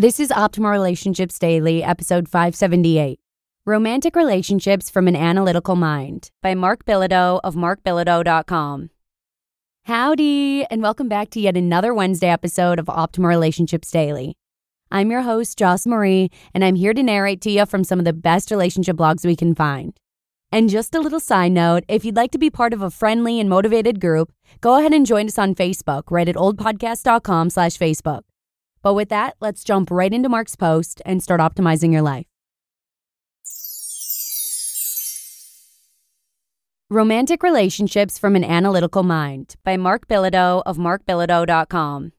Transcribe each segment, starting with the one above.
This is Optimal Relationships Daily, episode 578 Romantic Relationships from an Analytical Mind by Mark Bilodeau of markbilodeau.com. Howdy, and welcome back to yet another Wednesday episode of Optimal Relationships Daily. I'm your host, Joss Marie, and I'm here to narrate to you from some of the best relationship blogs we can find. And just a little side note if you'd like to be part of a friendly and motivated group, go ahead and join us on Facebook right at oldpodcast.com slash Facebook. But with that, let's jump right into Mark's post and start optimizing your life. Romantic Relationships from an Analytical Mind by Mark Bilodeau of markbilodeau.com.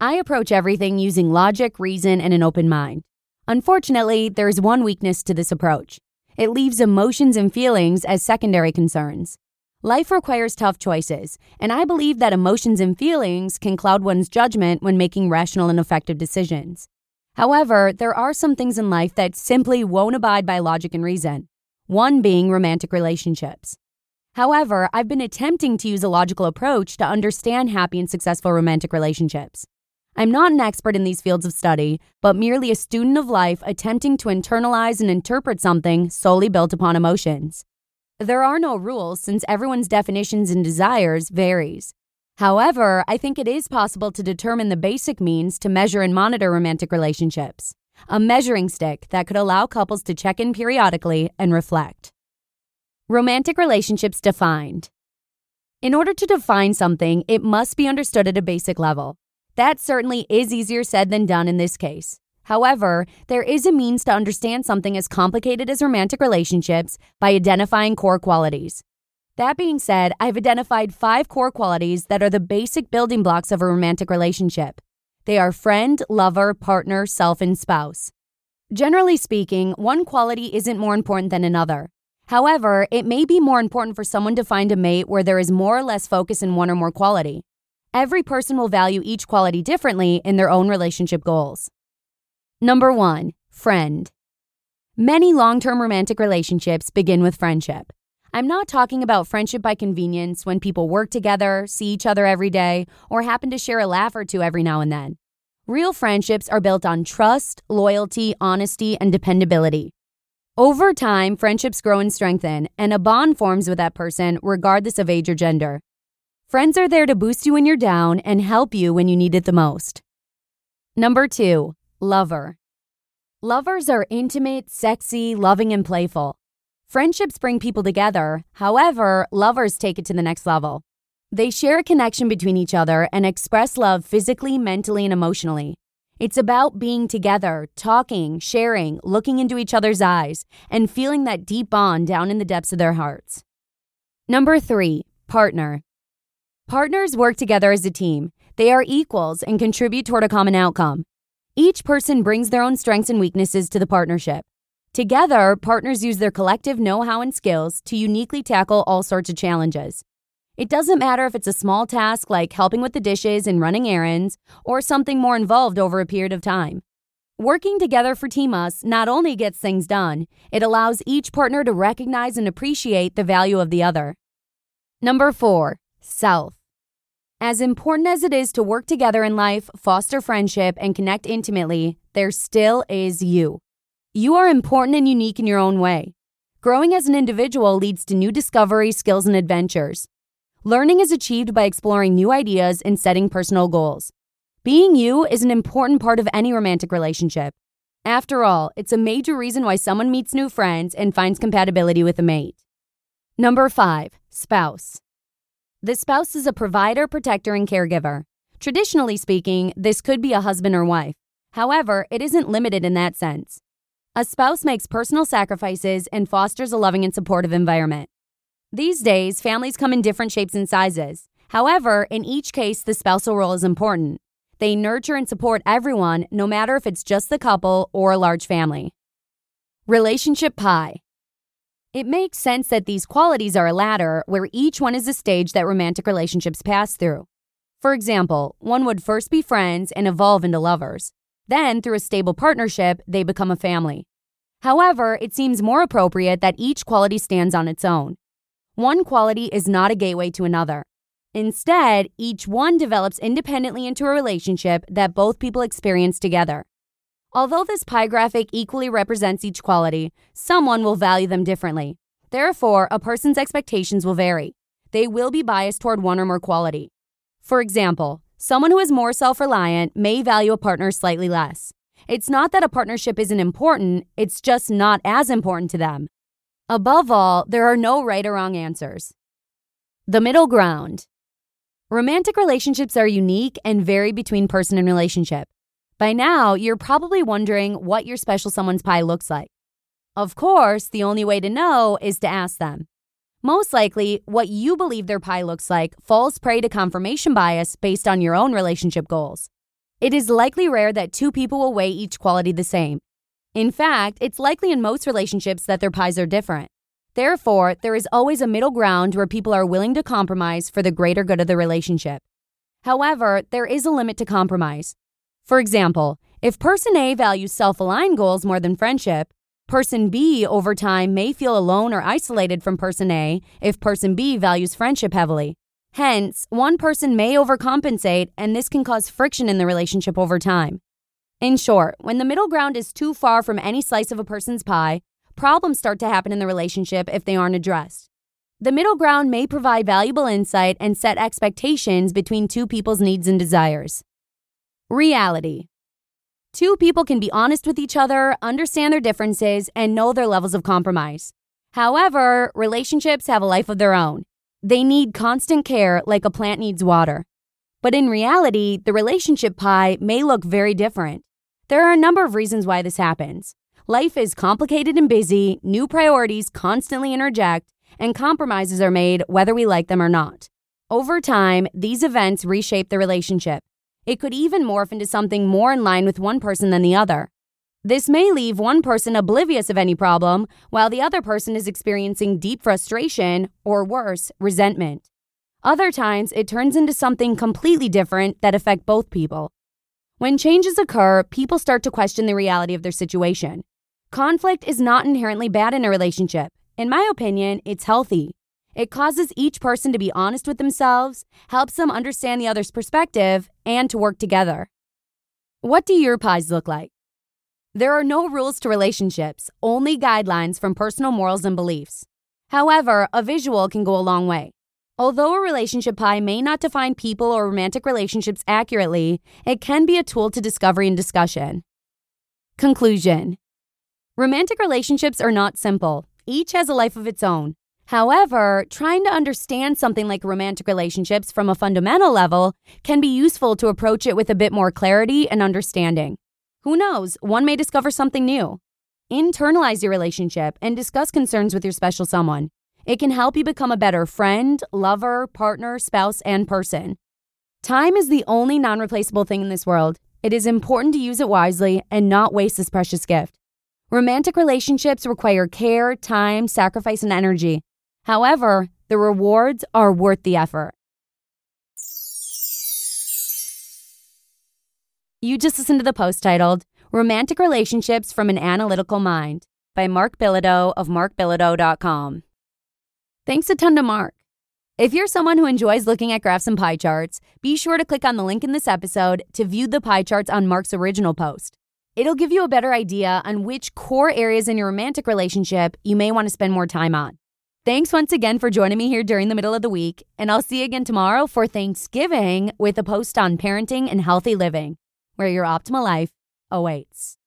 I approach everything using logic, reason, and an open mind. Unfortunately, there is one weakness to this approach. It leaves emotions and feelings as secondary concerns. Life requires tough choices, and I believe that emotions and feelings can cloud one's judgment when making rational and effective decisions. However, there are some things in life that simply won't abide by logic and reason, one being romantic relationships. However, I've been attempting to use a logical approach to understand happy and successful romantic relationships. I'm not an expert in these fields of study, but merely a student of life attempting to internalize and interpret something solely built upon emotions. There are no rules since everyone's definitions and desires varies. However, I think it is possible to determine the basic means to measure and monitor romantic relationships. A measuring stick that could allow couples to check in periodically and reflect. Romantic relationships defined. In order to define something, it must be understood at a basic level. That certainly is easier said than done in this case. However, there is a means to understand something as complicated as romantic relationships by identifying core qualities. That being said, I've identified five core qualities that are the basic building blocks of a romantic relationship. They are friend, lover, partner, self, and spouse. Generally speaking, one quality isn't more important than another. However, it may be more important for someone to find a mate where there is more or less focus in one or more quality. Every person will value each quality differently in their own relationship goals. Number one, friend. Many long term romantic relationships begin with friendship. I'm not talking about friendship by convenience when people work together, see each other every day, or happen to share a laugh or two every now and then. Real friendships are built on trust, loyalty, honesty, and dependability. Over time, friendships grow and strengthen, and a bond forms with that person regardless of age or gender. Friends are there to boost you when you're down and help you when you need it the most. Number two, Lover. Lovers are intimate, sexy, loving, and playful. Friendships bring people together. However, lovers take it to the next level. They share a connection between each other and express love physically, mentally, and emotionally. It's about being together, talking, sharing, looking into each other's eyes, and feeling that deep bond down in the depths of their hearts. Number three, partner. Partners work together as a team. They are equals and contribute toward a common outcome. Each person brings their own strengths and weaknesses to the partnership. Together, partners use their collective know how and skills to uniquely tackle all sorts of challenges. It doesn't matter if it's a small task like helping with the dishes and running errands, or something more involved over a period of time. Working together for Team Us not only gets things done, it allows each partner to recognize and appreciate the value of the other. Number four, self. As important as it is to work together in life, foster friendship, and connect intimately, there still is you. You are important and unique in your own way. Growing as an individual leads to new discovery, skills, and adventures. Learning is achieved by exploring new ideas and setting personal goals. Being you is an important part of any romantic relationship. After all, it's a major reason why someone meets new friends and finds compatibility with a mate. Number five, spouse. The spouse is a provider, protector, and caregiver. Traditionally speaking, this could be a husband or wife. However, it isn't limited in that sense. A spouse makes personal sacrifices and fosters a loving and supportive environment. These days, families come in different shapes and sizes. However, in each case, the spousal role is important. They nurture and support everyone, no matter if it's just the couple or a large family. Relationship pie. It makes sense that these qualities are a ladder where each one is a stage that romantic relationships pass through. For example, one would first be friends and evolve into lovers. Then, through a stable partnership, they become a family. However, it seems more appropriate that each quality stands on its own. One quality is not a gateway to another. Instead, each one develops independently into a relationship that both people experience together. Although this pie graphic equally represents each quality, someone will value them differently. Therefore, a person's expectations will vary. They will be biased toward one or more quality. For example, someone who is more self reliant may value a partner slightly less. It's not that a partnership isn't important, it's just not as important to them. Above all, there are no right or wrong answers. The middle ground. Romantic relationships are unique and vary between person and relationship. By now, you're probably wondering what your special someone's pie looks like. Of course, the only way to know is to ask them. Most likely, what you believe their pie looks like falls prey to confirmation bias based on your own relationship goals. It is likely rare that two people will weigh each quality the same. In fact, it's likely in most relationships that their pies are different. Therefore, there is always a middle ground where people are willing to compromise for the greater good of the relationship. However, there is a limit to compromise. For example, if person A values self aligned goals more than friendship, person B over time may feel alone or isolated from person A if person B values friendship heavily. Hence, one person may overcompensate, and this can cause friction in the relationship over time. In short, when the middle ground is too far from any slice of a person's pie, problems start to happen in the relationship if they aren't addressed. The middle ground may provide valuable insight and set expectations between two people's needs and desires. Reality Two people can be honest with each other, understand their differences, and know their levels of compromise. However, relationships have a life of their own. They need constant care like a plant needs water. But in reality, the relationship pie may look very different. There are a number of reasons why this happens. Life is complicated and busy, new priorities constantly interject, and compromises are made whether we like them or not. Over time, these events reshape the relationship. It could even morph into something more in line with one person than the other. This may leave one person oblivious of any problem, while the other person is experiencing deep frustration, or worse, resentment. Other times, it turns into something completely different that affect both people. When changes occur, people start to question the reality of their situation. Conflict is not inherently bad in a relationship. In my opinion, it's healthy. It causes each person to be honest with themselves, helps them understand the other's perspective, and to work together. What do your pies look like? There are no rules to relationships, only guidelines from personal morals and beliefs. However, a visual can go a long way. Although a relationship pie may not define people or romantic relationships accurately, it can be a tool to discovery and discussion. Conclusion Romantic relationships are not simple, each has a life of its own. However, trying to understand something like romantic relationships from a fundamental level can be useful to approach it with a bit more clarity and understanding. Who knows, one may discover something new. Internalize your relationship and discuss concerns with your special someone. It can help you become a better friend, lover, partner, spouse, and person. Time is the only non replaceable thing in this world. It is important to use it wisely and not waste this precious gift. Romantic relationships require care, time, sacrifice, and energy. However, the rewards are worth the effort. You just listened to the post titled Romantic Relationships from an Analytical Mind by Mark Bilodeau of markbilodeau.com. Thanks a ton to Mark. If you're someone who enjoys looking at graphs and pie charts, be sure to click on the link in this episode to view the pie charts on Mark's original post. It'll give you a better idea on which core areas in your romantic relationship you may want to spend more time on. Thanks once again for joining me here during the middle of the week, and I'll see you again tomorrow for Thanksgiving with a post on parenting and healthy living, where your optimal life awaits.